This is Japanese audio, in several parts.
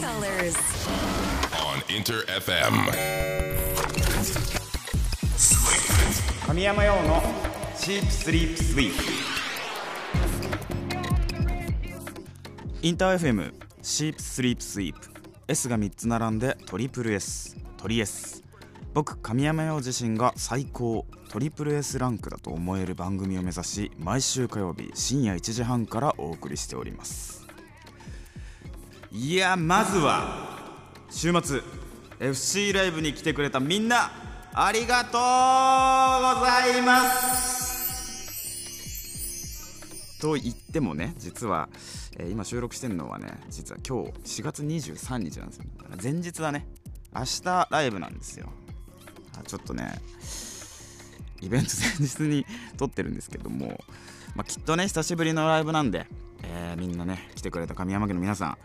colors. on Inter FM. 神山用のチープスリープスイープインター FM シープスリープスイープ S が3つ並んでトリプル S. トリ S. 僕神山陽自身が最高トリプル S ランクだと思える番組を目指し毎週火曜日深夜1時半からお送りしておりますいやまずは週末 FC ライブに来てくれたみんなありがとうございます。と言ってもね実は、えー今収録してるのはね実は今日4月23日なんですよ。前日だね。明日ライブなんですよ。あちょっとねイベント前日に撮ってるんですけども、まあ、きっとね久しぶりのライブなんで、えーみんなね来てくれた神山家の皆さん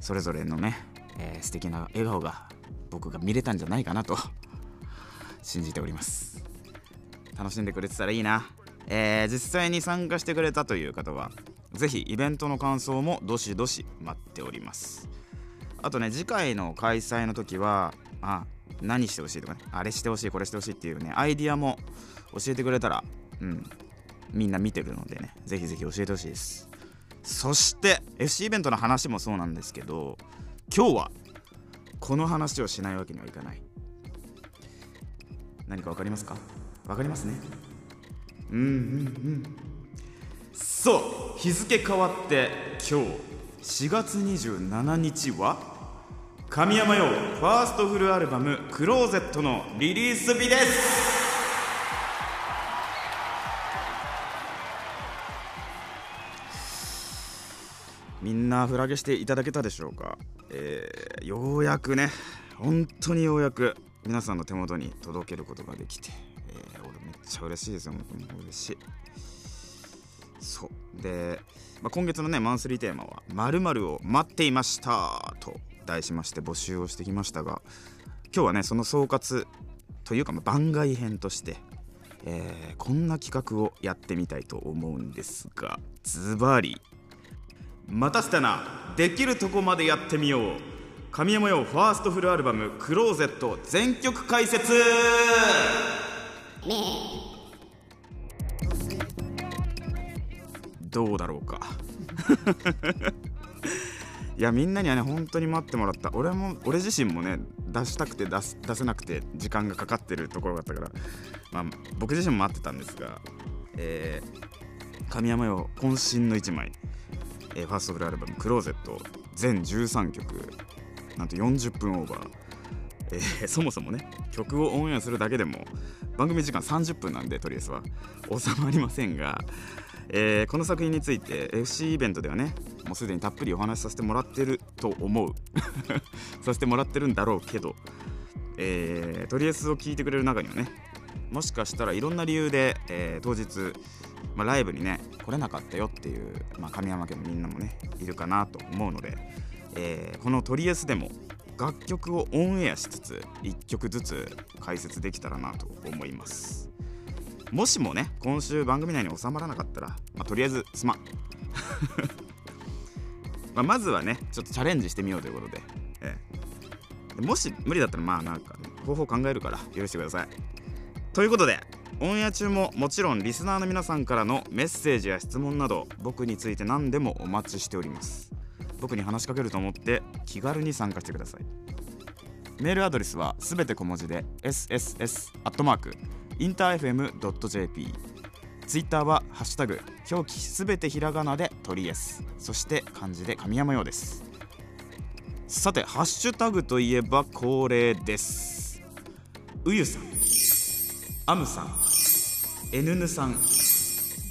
それぞれのね、えー素敵な笑顔が僕が見れたんじゃないかなと 信じております。楽しんでくれてたらいいな、えー実際に参加してくれたという方はぜひイベントの感想もどしどし待っております。あとね次回の開催の時はあ何してほしいとかねあれしてほしいこれしてほしいっていうねアイディアも教えてくれたらうんみんな見てるのでねぜひぜひ教えてほしいです。そして FC イベントの話もそうなんですけど今日はこの話をしないわけにはいかない。何か分かりますか？分かりますね。うんうんうん。そう日付変わって今日4月27日は神山用ファーストフルアルバム「クローゼット」のリリース日です。んなフラゲしていただけたでしょうか、えーようやくね本当にようやく皆さんの手元に届けることができて、えー俺めっちゃ嬉しいですよ。本当に嬉しい。そう。で、まあ、今月のねマンスリーテーマは「まるを待っていました」と題しまして募集をしてきましたが今日はねその総括というかま番外編として、えーこんな企画をやってみたいと思うんですがズバリまたしたな。できるとこまでやってみよう。神山用ファーストフルアルバム「クローゼット」全曲解説。どうだろうか。いやみんなにはね本当に待ってもらった。俺も俺自身もね出したくて出す出せなくて時間がかかってるところがあったから、まあ、僕自身も待ってたんですが、えー神山用渾身の1枚。えーファーストフルアルバム「クローゼット」全13曲。なんと40分オーバー、えー そもそもね曲をオンエアするだけでも番組時間30分なんでとりあえずは。収まりませんが、えーこの作品について FC イベントではねもうすでにたっぷりお話しさせてもらってると思う。させてもらってるんだろうけど、えーとりあえずを聞いてくれる中にはねもしかしたらいろんな理由で、えー当日、まあ、ライブにね来れなかったよっていう、まあ、神山家のみんなもねいるかなと思うので、えーこの「トリエス」でも楽曲をオンエアしつつ1曲ずつ解説できたらなと思います。もしもね今週番組内に収まらなかったら、まあ、とりあえずすまん。まあまずはねちょっとチャレンジしてみようということで,、ええ。もし無理だったらまあなんか、方法考えるから許してください。ということでオンエア中ももちろんリスナーの皆さんからのメッセージや質問など僕について何でもお待ちしております。僕に話しかけると思って気軽に参加してください。メールアドレスはすべて小文字で sss アットマークインター FM.jp ツイッターはハッシュタグ表記すべてひらがなでトリエスそして漢字で神山用です。さてハッシュタグといえば恒例です。うゆさん。アムさん N ぬさん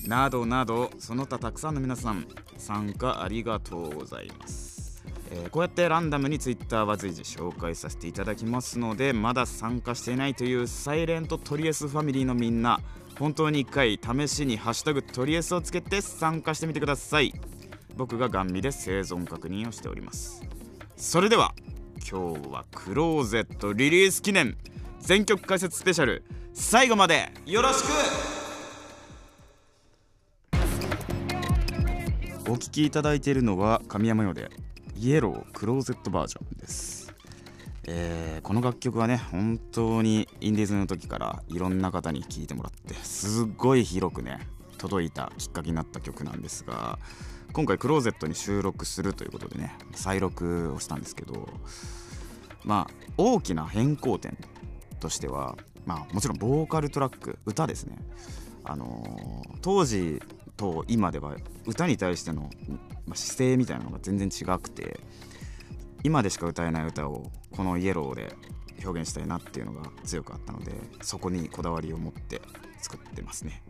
などなどその他たくさんの皆さん参加ありがとうございます、えーこうやってランダムに Twitter は随時紹介させていただきますのでまだ参加していないというサイレントトリエスファミリーのみんな本当に1回試しに「ハッシュタグトリエス」をつけて参加してみてください。僕がガン見で生存確認をしております。それでは今日はクローゼットリリース記念全曲解説スペシャル。最後までよろしく。お聴きいただいているのは神山用でイエロークローゼットバージョンです、えーこの楽曲はね本当にインディーズの時からいろんな方に聴いてもらってすっごい広くね届いたきっかけになった曲なんですが今回クローゼットに収録するということでね再録をしたんですけどまあ大きな変更点としてはまあもちろんボーカルトラック歌ですね。あのー当時と今では歌に対しての、ま姿勢みたいなのが全然違くて今でしか歌えない歌をこの「イエローで表現したいなっていうのが強くあったのでそこにこだわりを持って作ってますね。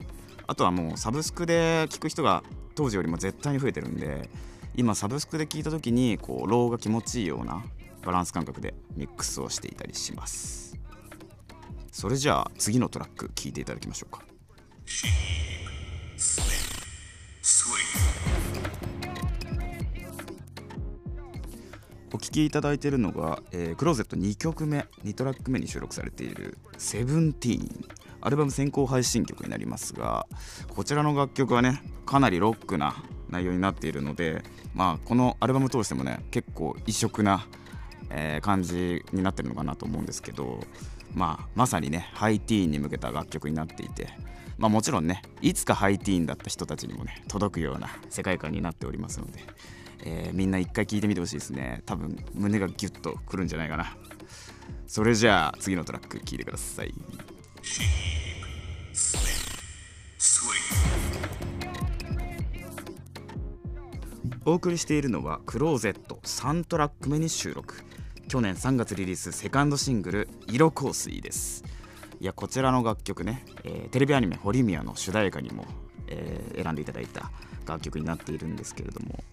あとはもうサブスクで聴く人が当時よりも絶対に増えてるんで今サブスクで聴いた時にこうローが気持ちいいようなバランス感覚でミックスをしていたりします。それじゃあ次のトラック聴いていただきましょうか。お聴きいただいているのが、えークローゼット2曲目2トラック目に収録されている「セブンティーン。アルバム先行配信曲になりますがこちらの楽曲はねかなりロックな内容になっているのでまあこのアルバム通してもね結構異色な、えー感じになってるのかなと思うんですけどまあまさにねハイティーンに向けた楽曲になっていてまあもちろんねいつかハイティーンだった人たちにもね届くような世界観になっておりますので、えーみんな一回聴いてみてほしいですね。多分胸がギュッとくるんじゃないかな。それじゃあ次のトラック聴いてください。お送りしているのはクローゼット3トラック目に収録。去年3月リリースセカンドシングル「色香水」です。いやこちらの楽曲ね、えーテレビアニメ「ホリミア」の主題歌にも、えー選んでいただいた楽曲になっているんですけれども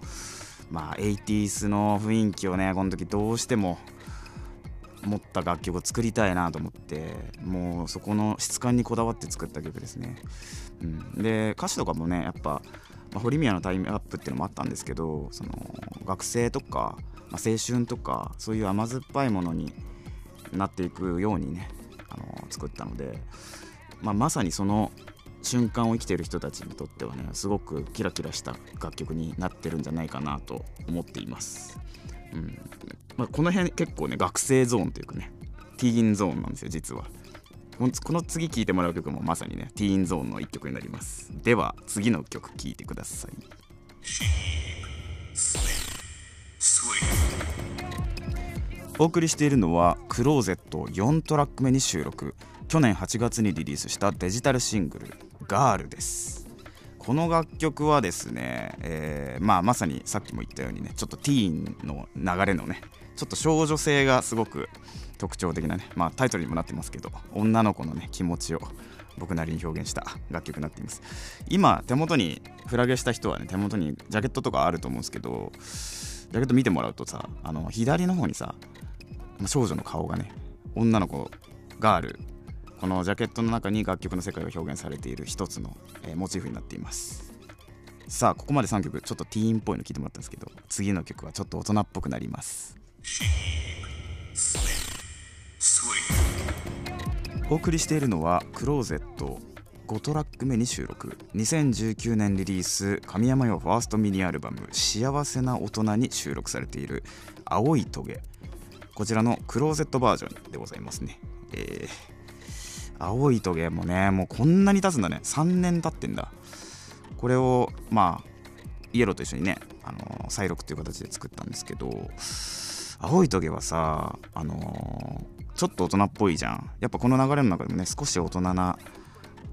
まあ 80s の雰囲気をねこの時どうしても持った楽曲を作りたいなと思ってもうそこの質感にこだわって作った曲ですね、うん、で歌詞とかもねやっぱ、まあ、ホリミアのタイムアップっていうのもあったんですけどその学生とか、まあ、青春とかそういう甘酸っぱいものになっていくようにねあの作ったので、まあ、まさにその瞬間を生きてる人たちにとってはねすごくキラキラした楽曲になってるんじゃないかなと思っています。うん。まあ、この辺結構ね学生ゾーンというかねティーンゾーンなんですよ実は。このこの次聴いてもらう曲もまさにねティーンゾーンの一曲になります。では次の曲聴いてください。お送りしているのはクローゼット4トラック目に収録。去年8月にリリースしたデジタルシングル「ガールです。この楽曲はですね、えーまあ、まさにさっきも言ったようにねちょっとティーンの流れのねちょっと少女性がすごく特徴的なね、まあ、タイトルにもなってますけど女の子のね気持ちを僕なりに表現した楽曲になっています。今手元にフラゲした人はね手元にジャケットとかあると思うんですけどジャケット見てもらうとさあの左の方にさ少女の顔がね女の子ガールこのジャケットの中に楽曲の世界が表現されている一つの、えーモチーフになっています。さあここまで3曲ちょっとティーンっぽいの聞いてもらったんですけど次の曲はちょっと大人っぽくなります。お送りしているのはクローゼット5トラック目に収録。2019年リリース神山用ファーストミニアルバム「幸せな大人」に収録されている「青いトゲ」こちらのクローゼットバージョンでございますね。えー青いトゲもねもうこんなに経つんだね。3年経ってんだ。これをまあイエローと一緒にねあの再録という形で作ったんですけど青いトゲはさあのーちょっと大人っぽいじゃん。やっぱこの流れの中でもね少し大人な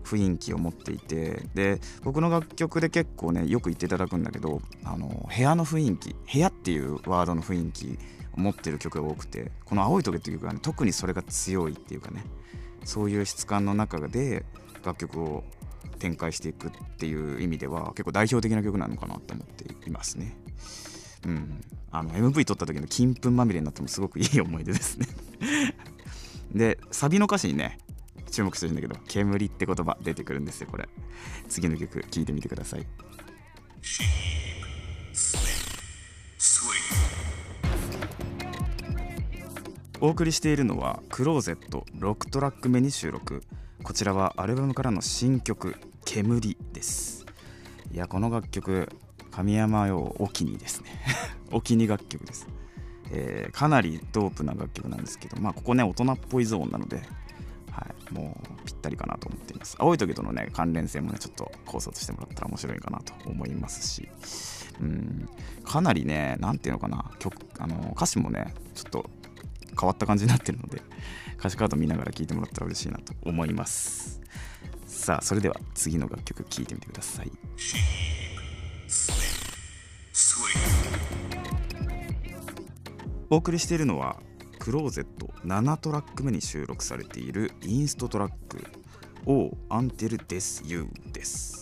雰囲気を持っていてで僕の楽曲で結構ねよく言っていただくんだけどあの部屋の雰囲気部屋っていうワードの雰囲気を持ってる曲が多くてこの「青いトゲ」っていう曲は、ね、特にそれが強いっていうかねそういう質感の中で楽曲を展開していくっていう意味では結構代表的な曲なのかなと思っていますね。うん、あの MV 撮った時の金粉まみれになってもすごくいい思い出ですね。でサビの歌詞にね注目してるんだけど「煙」って言葉出てくるんですよこれ。次の曲聴いてみてください。お送りしているのはクローゼット6トラック目に収録。こちらはアルバムからの新曲「煙」です。いやこの楽曲神山用お気にですね。お気に楽曲です、えーかなりドープな楽曲なんですけどまあここね大人っぽいゾーンなのではい、もうぴったりかなと思っています。青い時とのね関連性もねちょっと考察してもらったら面白いかなと思いますし。うんかなりね何ていうのかな曲あの歌詞もねちょっと変わった感じになってるので歌詞カード見ながら聴いてもらったら嬉しいなと思いますさあそれでは次の楽曲聴いてみてくださいお送りしているのはクローゼット7トラック目に収録されているインストトラック「O Until Death You」です。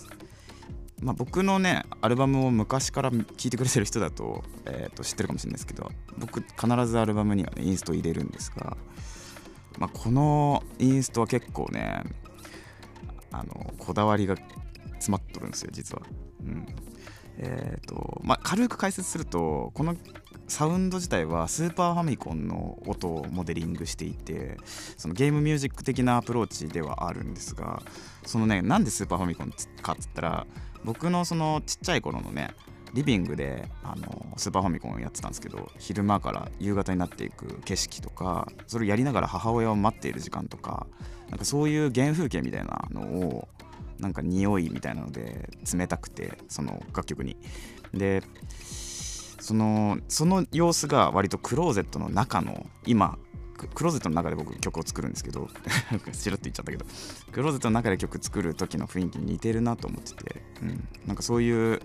まあ、僕のねアルバムを昔から聴いてくれてる人だと,、えー、と知ってるかもしれないですけど僕必ずアルバムにはねインスト入れるんですが、まあ、このインストは結構ねあのこだわりが詰まっとるんですよ実は。うんえーとまあ、軽く解説するとこのサウンド自体はスーパーファミコンの音をモデリングしていてそのゲームミュージック的なアプローチではあるんですがそのねなんでスーパーファミコンかっつったら僕のそのちっちゃい頃のねリビングであのスーパーファミコンをやってたんですけど昼間から夕方になっていく景色とかそれをやりながら母親を待っている時間とかなんかそういう原風景みたいなのをなんか匂いみたいなので冷たくてその楽曲に。でそのその様子が割とクローゼットの中の今ククローゼットの中で僕曲を作るんですけどチラッと言っちゃったけどクローゼットの中で曲作る時の雰囲気に似てるなと思ってて、うん、なんかそういう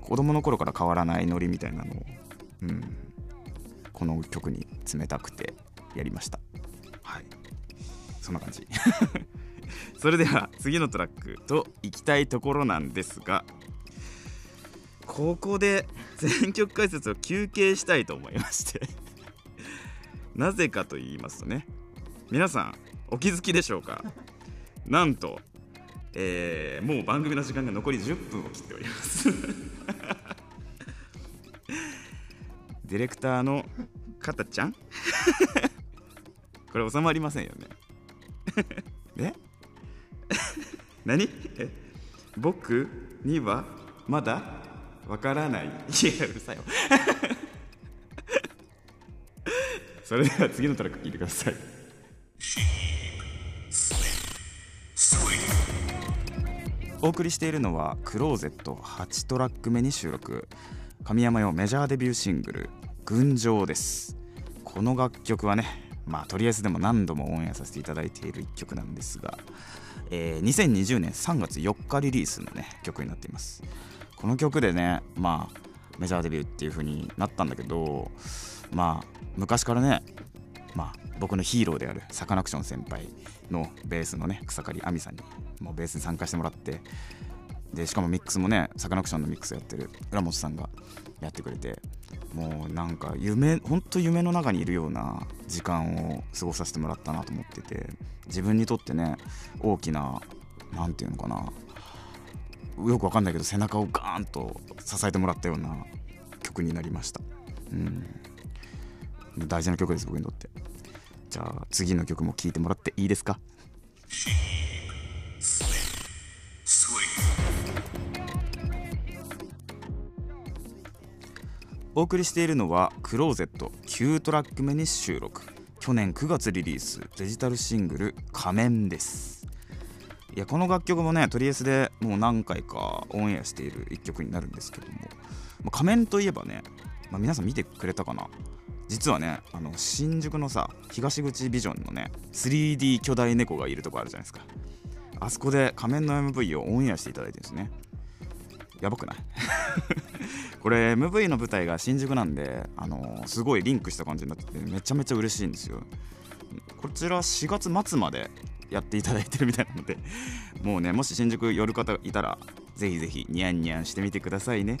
子供の頃から変わらないノリみたいなのを、うん、この曲に冷たくてやりました。はい。そんな感じ。それでは次のトラックと行きたいところなんですがここで全曲解説を休憩したいと思いまして。なぜかと言いますとね皆さんお気づきでしょうか？なんと、えーもう番組の時間が残り10分を切っております。ディレクターのかたちゃん？これ収まりませんよね。え？何？え？僕にはまだわからない。いやうるさいよ それでは次のトラック聞いてください。お送りしているのはクローゼット8トラック目に収録。神山よメジャーデビューシングル「群青」です。この楽曲はねまあとりあえずでも何度もオンエアさせていただいている一曲なんですが、えー2020年3月4日リリースのね曲になっていますこの曲でねまあメジャーデビューっていう風になったんだけどまあ昔からねまあ僕のヒーローであるサカナクション先輩のベースのね草刈亜美さんにもうベースに参加してもらってでしかもミックスもねサカナクションのミックスやってる浦本さんがやってくれてもうなんか夢ほんと夢の中にいるような時間を過ごさせてもらったなと思ってて自分にとってね大きな何て言うのかなよくわかんないけど背中をガーンと支えてもらったような曲になりました。うん。大事な曲です僕にとって。じゃあ次の曲も聴いてもらっていいですか？お送りしているのはクローゼット9トラック目に収録。去年9月リリースデジタルシングル「仮面」です。いやこの楽曲もねトリエスでもう何回かオンエアしている一曲になるんですけども、まあ仮面といえばね、まあ皆さん見てくれたかな？実はねあの新宿のさ東口ビジョンのね 3D 巨大猫がいるとこあるじゃないですか。あそこで仮面の MV をオンエアしていただいてですね。やばくない？これ MV の舞台が新宿なんで、あのーすごいリンクした感じになっててめちゃめちゃ嬉しいんですよ。こちら4月末までやっていただいてるみたいなのでもうねもし新宿寄る方いたらぜひぜひニャンニャンしてみてくださいね。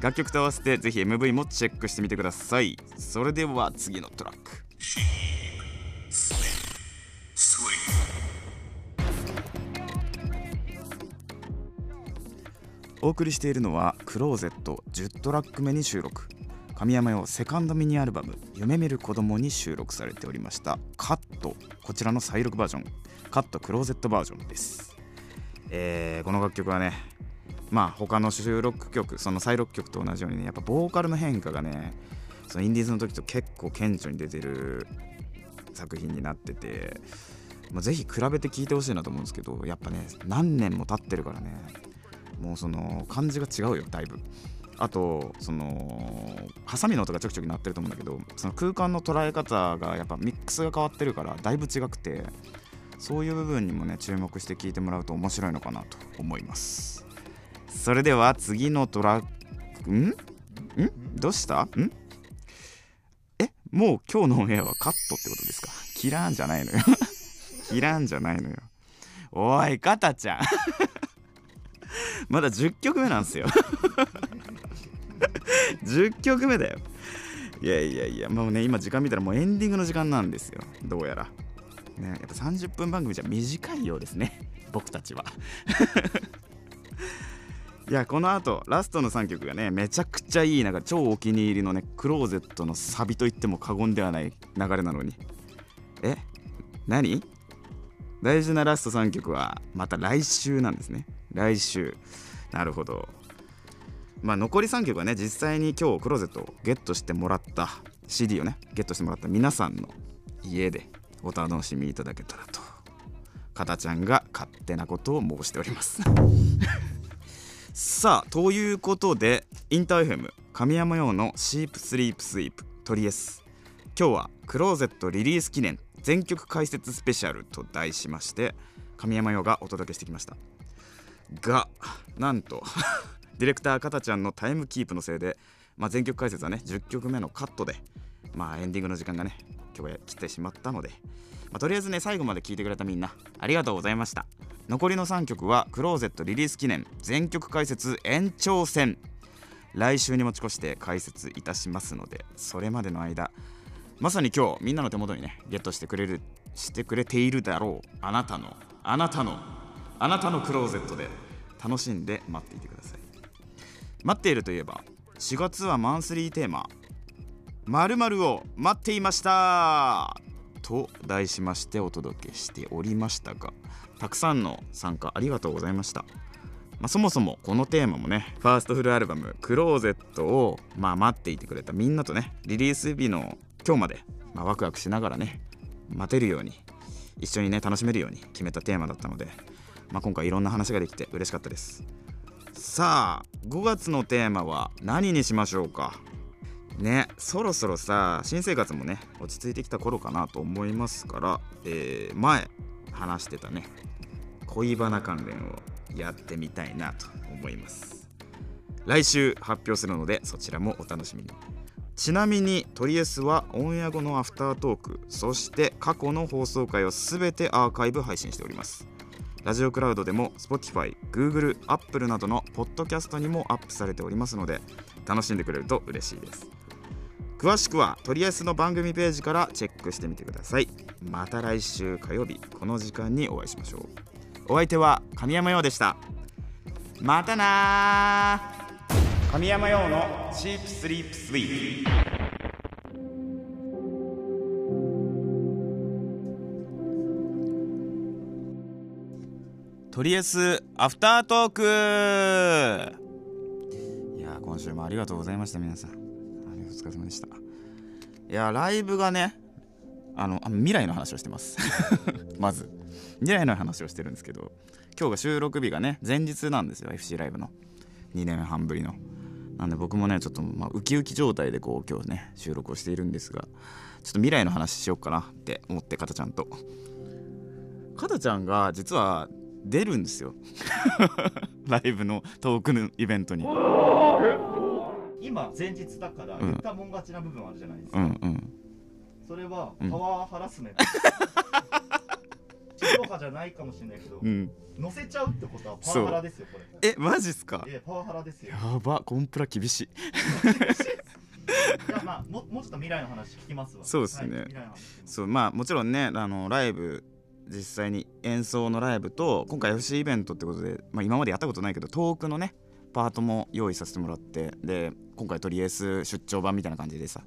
楽曲と合わせてぜひ MV もチェックしてみてください。それでは次のトラック。お送りしているのはクローゼット10トラック目に収録。神山用セカンドミニアルバム「夢見る子供に収録されておりました。カットこちらの再録バージョン。カットクローゼットバージョンです、えーこの楽曲はねまあ他の収録曲その再録曲と同じようにねやっぱボーカルの変化がねそのインディーズの時と結構顕著に出てる作品になってて、まあ、ぜひ比べて聴いてほしいなと思うんですけどやっぱね何年も経ってるからねもうその感じが違うよだいぶ。あとそのハサミの音がちょくちょく鳴ってると思うんだけどその空間の捉え方がやっぱミックスが変わってるからだいぶ違くてそういう部分にもね注目して聞いてもらうと面白いのかなと思います。それでは次のトラックん？ん？どうした？ん？え？もう今日のオンエアはカットってことですか？キラーンじゃないのよ。キラーンじゃないのよ。おいカタちゃん。まだ10曲目なんすよ。10曲目だよ。いやいやいやもうね今時間見たらもうエンディングの時間なんですよ。どうやら。ねやっぱ30分番組じゃ短いようですね。僕たちは。いやこのあとラストの3曲がねめちゃくちゃいいなんか超お気に入りのねクローゼットのサビと言っても過言ではない流れなのに。え？何？大事なラスト3曲はまた来週なんですね。来週。なるほど。まあ残り3曲はね実際に今日クローゼットをゲットしてもらった CD をねゲットしてもらった皆さんの家でお楽しみいただけたらとかたちゃんが勝手なことを申しております。さあということでインターフェム神山用のシープスリープスイープトリエス。今日はクローゼットリリース記念全曲解説スペシャルと題しまして神山用がお届けしてきました。がなんと ディレクターかたちゃんのタイムキープのせいで、まあ、全曲解説はね10曲目のカットで、まあ、エンディングの時間がね今日は来てしまったので、まあ、とりあえずね最後まで聴いてくれたみんなありがとうございました。残りの3曲はクローゼットリリース記念全曲解説延長戦。来週に持ち越して解説いたしますのでそれまでの間まさに今日みんなの手元にねゲットしてくれるしてくれているだろう。あなたのあなたのあなたのクローゼットで楽しんで待っていてください。待っているといえば4月はマンスリーテーマ「まるを待っていました」と題しましてお届けしておりましたがたくさんの参加ありがとうございました。まあ、そもそもこのテーマもねファーストフルアルバム「クローゼットを」まあ、待っていてくれたみんなとねリリース日の今日まで、まあ、ワクワクしながらね待てるように一緒にね楽しめるように決めたテーマだったので、まあ、今回いろんな話ができて嬉しかったです。さあ5月のテーマは何にしましょうか？ねそろそろさ新生活もね落ち着いてきた頃かなと思いますから、えー、前話してたね恋バナ関連をやってみたいなと思います。来週発表するのでそちらもお楽しみに。ちなみにトリエスはオンエア後のアフタートークそして過去の放送回を全てアーカイブ配信しております。ラジオクラウドでも Spotify、Google、Apple などのポッドキャストにもアップされておりますので楽しんでくれると嬉しいです。詳しくはトリエスの番組ページからチェックしてみてください。また来週火曜日この時間にお会いしましょう。お相手は神山陽でした。またな神山陽のチープスリープスイープとりあえずアフタートーク。いや今週もありがとうございました皆さん。ありがとうお疲れ様でした。いやライブがねあのあの未来の話をしてます。まず。未来の話をしてるんですけど今日が収録日がね前日なんですよ FC ライブの。2年半ぶりの。なんで僕もねちょっとまあウキウキ状態でこう今日ね収録をしているんですがちょっと未来の話しようかなって思ってかたちゃんと。かたちゃんが実は出るんですよ。ライブのトークのイベントに。今前日だからうん。言ったもん勝ちな部分あるじゃないですか、うんうん。それはうん。パワーハラスメント、地上波じゃないかもしれないけど、うん。乗せちゃうってことはパワハラですよこれ。えマジっすか？えパワハラですよ。やば。コンプラ厳しい。いやまあももうちょっと未来の話聞きますわ。そうですね。はいそうまあもちろんねあのライブ実際に演奏のライブと今回 FC イベントってことで、まあ、今までやったことないけどトークのねパートも用意させてもらってで今回とりあえず出張版みたいな感じでさ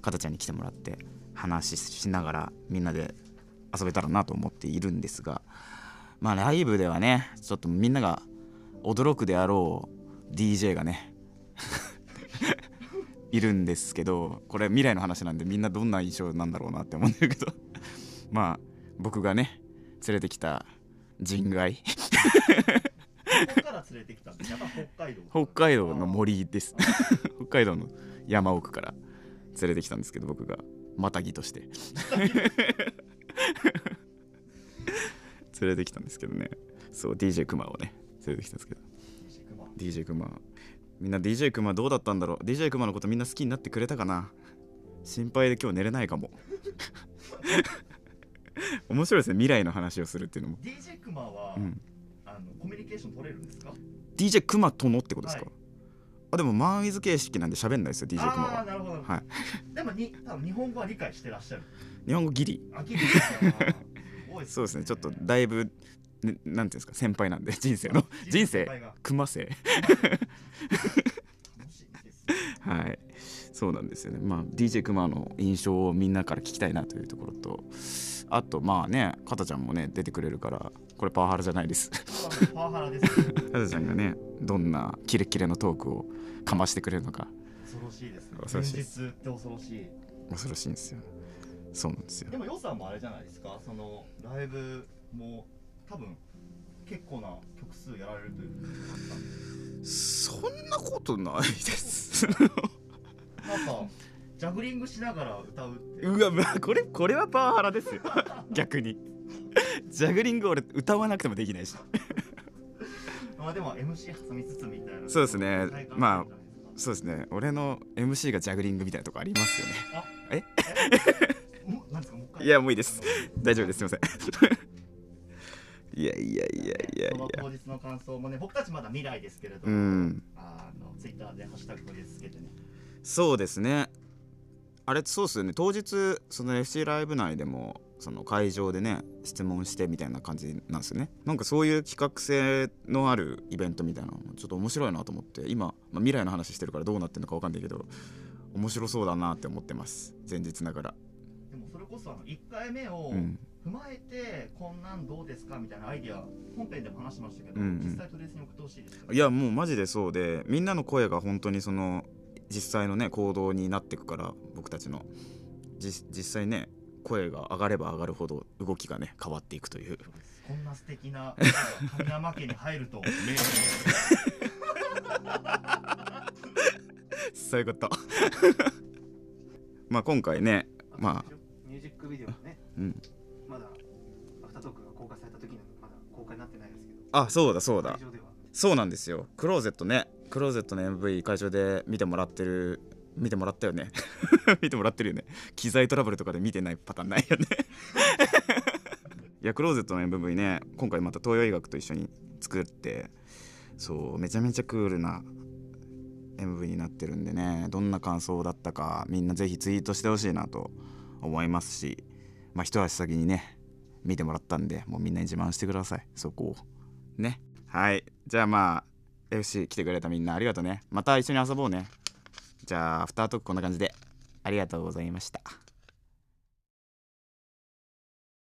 かたちゃんに来てもらって話ししながらみんなで遊べたらなと思っているんですがまあライブではねちょっとみんなが驚くであろう DJ がね いるんですけどこれ未来の話なんでみんなどんな印象なんだろうなって思うんだけど。まあ僕がね連れてきた人外。北海道。の森です。北海道の山奥から連れてきたんですけど僕が。マタギとして。連れてきたんですけどね。そう DJ クマをね連れてきたんですけど。DJ クマみんな DJ クマどうだったんだろう？DJ クマのことみんな好きになってくれたかな？心配で今日寝れないかも 面白いですね。未来の話をするっていうのも。DJ クマは、うん。あのコミュニケーション取れるんですか？DJ クマとのってことですか、はい。あでもマンウィズ形式なんで喋んないですよ DJ クマは。なるほど、はい。でもに多分日本語は理解してらっしゃる。日本語ギリ。あきりですね。そうですね。ちょっとだいぶ、ね、なんていうんですか先輩なんで人生の。人生先輩が。クマ生はい。そうなんですよね。まあ DJ クマの印象をみんなから聞きたいなというところとあとまあねかたちゃんもね出てくれるからこれパワハラじゃないです。パワハラです。ねかたちゃんがねどんなキレッキレのトークをかましてくれるのか。恐ろしいですね。恐ろしい。現実って恐ろしい。恐ろしいんですよ。そうなんですよ。でも予算もあれじゃないですか。そのライブも多分結構な曲数やられるというそんなことないです ジャグリングしながら歌うってう。わ、まあ、これこれはパワハラですよ。逆に。ジャグリング俺歌わなくてもできないし。まあでも MC 挟みつつみたいな。そうですね。まあそうですね。俺の MC がジャグリングみたいなとこありますよね。あえ？いやもういいです。大丈夫です。すいません。いやいやいやいやいや。当日の感想もね僕たちまだ未来ですけれどうも、ん。あのツイッターでハッシュタグ取り付けてね。そうですねあれそうっすよね。当日その FC ライブ内でもその会場でね質問してみたいな感じなんですよね。なんかそういう企画性のあるイベントみたいなのもちょっと面白いなと思って今、まあ、未来の話してるからどうなってるのか分かんないけど面白そうだなって思ってます。前日ながら。でもそれこそあの1回目をうん。踏まえてこんなんどうですかみたいなアイディア本編でも話しましたけど、うんうん。実際トレースに送ってほしいですか？いやもうマジでそうでみんなの声が本当にその実際のね行動になっていくから僕たちのじ実際ね声が上がれば上がるほど動きがね変わっていくという。こんな素敵な神山家に入るとメそういうこと。まあ今回ねまあ。ミュージックビデオがね、うん。まだアフタートークが公開された時にはまだ公開になってないですけど、あそうだそうだ。そうなんですよ。クローゼットねクローゼットの MV 会場で見てもらってる見てもらったよね。見てもらってるよね。機材トラブルとかで見てないパターンないよね。いやクローゼットの MV ね今回また東洋医学と一緒に作ってそうめちゃめちゃクールな MV になってるんでねどんな感想だったかみんなぜひツイートしてほしいなと思いますしまあ一足先にね見てもらったんでもうみんなに自慢してください。そこを。ね。はい。じゃあまあ FC 来てくれたみんなありがとうね。また一緒に遊ぼうね。じゃあアフタートークこんな感じで。ありがとうございました。